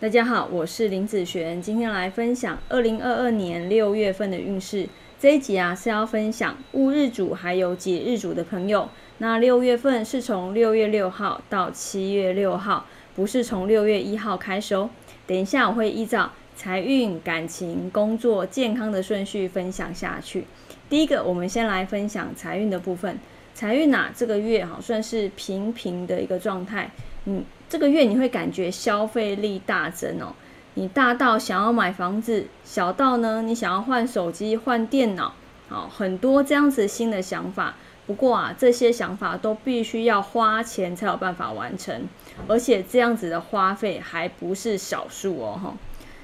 大家好，我是林子璇，今天来分享二零二二年六月份的运势。这一集啊是要分享戊日主还有己日主的朋友。那六月份是从六月六号到七月六号，不是从六月一号开始哦。等一下我会依照财运、感情、工作、健康的顺序分享下去。第一个，我们先来分享财运的部分。财运呐，这个月哈算是平平的一个状态。嗯，这个月你会感觉消费力大增哦。你大到想要买房子，小到呢你想要换手机、换电脑，好很多这样子新的想法。不过啊，这些想法都必须要花钱才有办法完成，而且这样子的花费还不是少数哦。哈，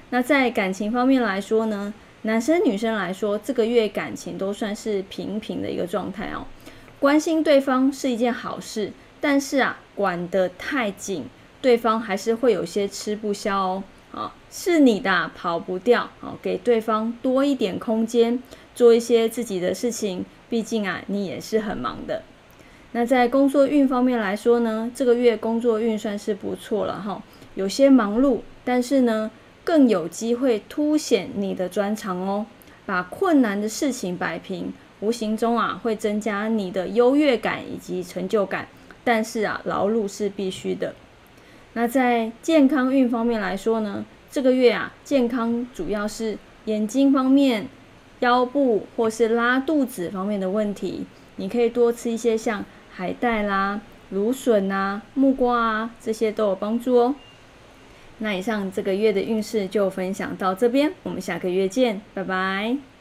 那在感情方面来说呢，男生女生来说，这个月感情都算是平平的一个状态哦。关心对方是一件好事，但是啊，管得太紧，对方还是会有些吃不消哦。啊，是你的跑不掉啊，给对方多一点空间，做一些自己的事情。毕竟啊，你也是很忙的。那在工作运方面来说呢，这个月工作运算是不错了哈，有些忙碌，但是呢，更有机会凸显你的专长哦，把困难的事情摆平。无形中啊，会增加你的优越感以及成就感，但是啊，劳碌是必须的。那在健康运方面来说呢，这个月啊，健康主要是眼睛方面、腰部或是拉肚子方面的问题，你可以多吃一些像海带啦、芦笋啊、木瓜啊，这些都有帮助哦。那以上这个月的运势就分享到这边，我们下个月见，拜拜。